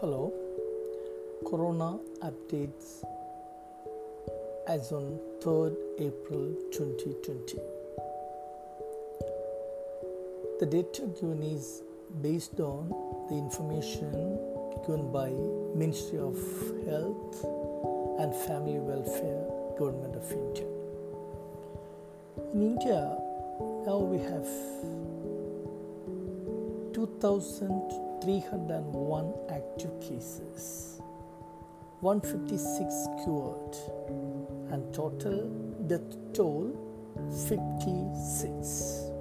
Corona updates as on 3rd April 2020. The data given is based on the information given by Ministry of Health and Family Welfare, Government of India. In India, now we have 2,301 active cases, 156 cured, and total death toll 56.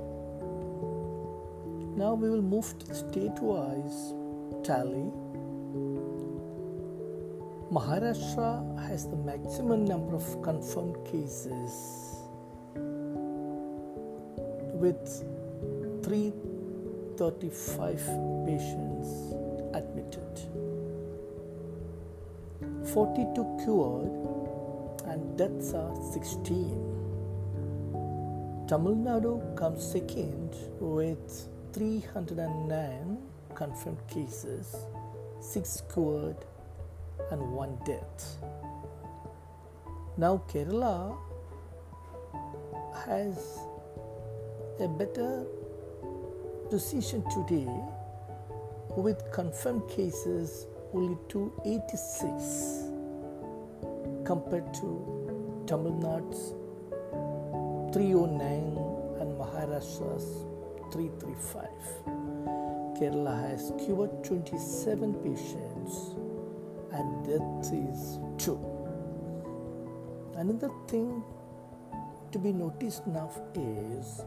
Now we will move to the state wise tally. Maharashtra has the maximum number of confirmed cases with 335 patients admitted, 42 cured, and deaths are 16. Tamil Nadu comes second with 309 confirmed cases, 6 cured, and 1 death. Now, Kerala has a better position today with confirmed cases only 286 compared to Tamil Nadu's 309 and Maharashtra's 335. Kerala has cured 27 patients and death is 2. Another thing to be noticed now is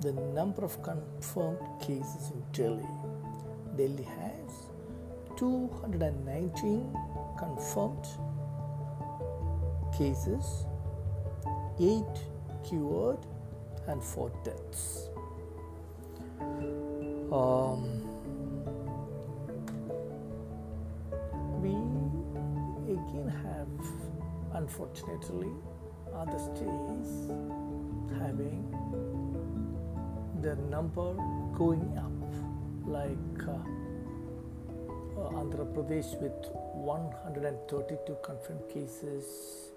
the number of confirmed cases in Delhi. Delhi has 219 confirmed cases, 8 cured, and 4 deaths. Um, we again have, unfortunately, other states having the number going up, like uh, uh, Andhra Pradesh with 132 confirmed cases,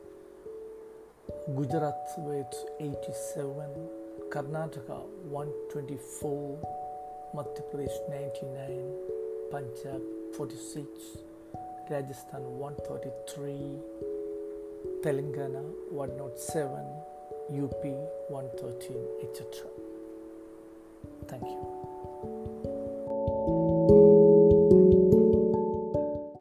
Gujarat with 87, Karnataka 124, Madhya Pradesh 99, Punjab 46, Rajasthan 133, Telangana 107, UP 113, etc. Thank you.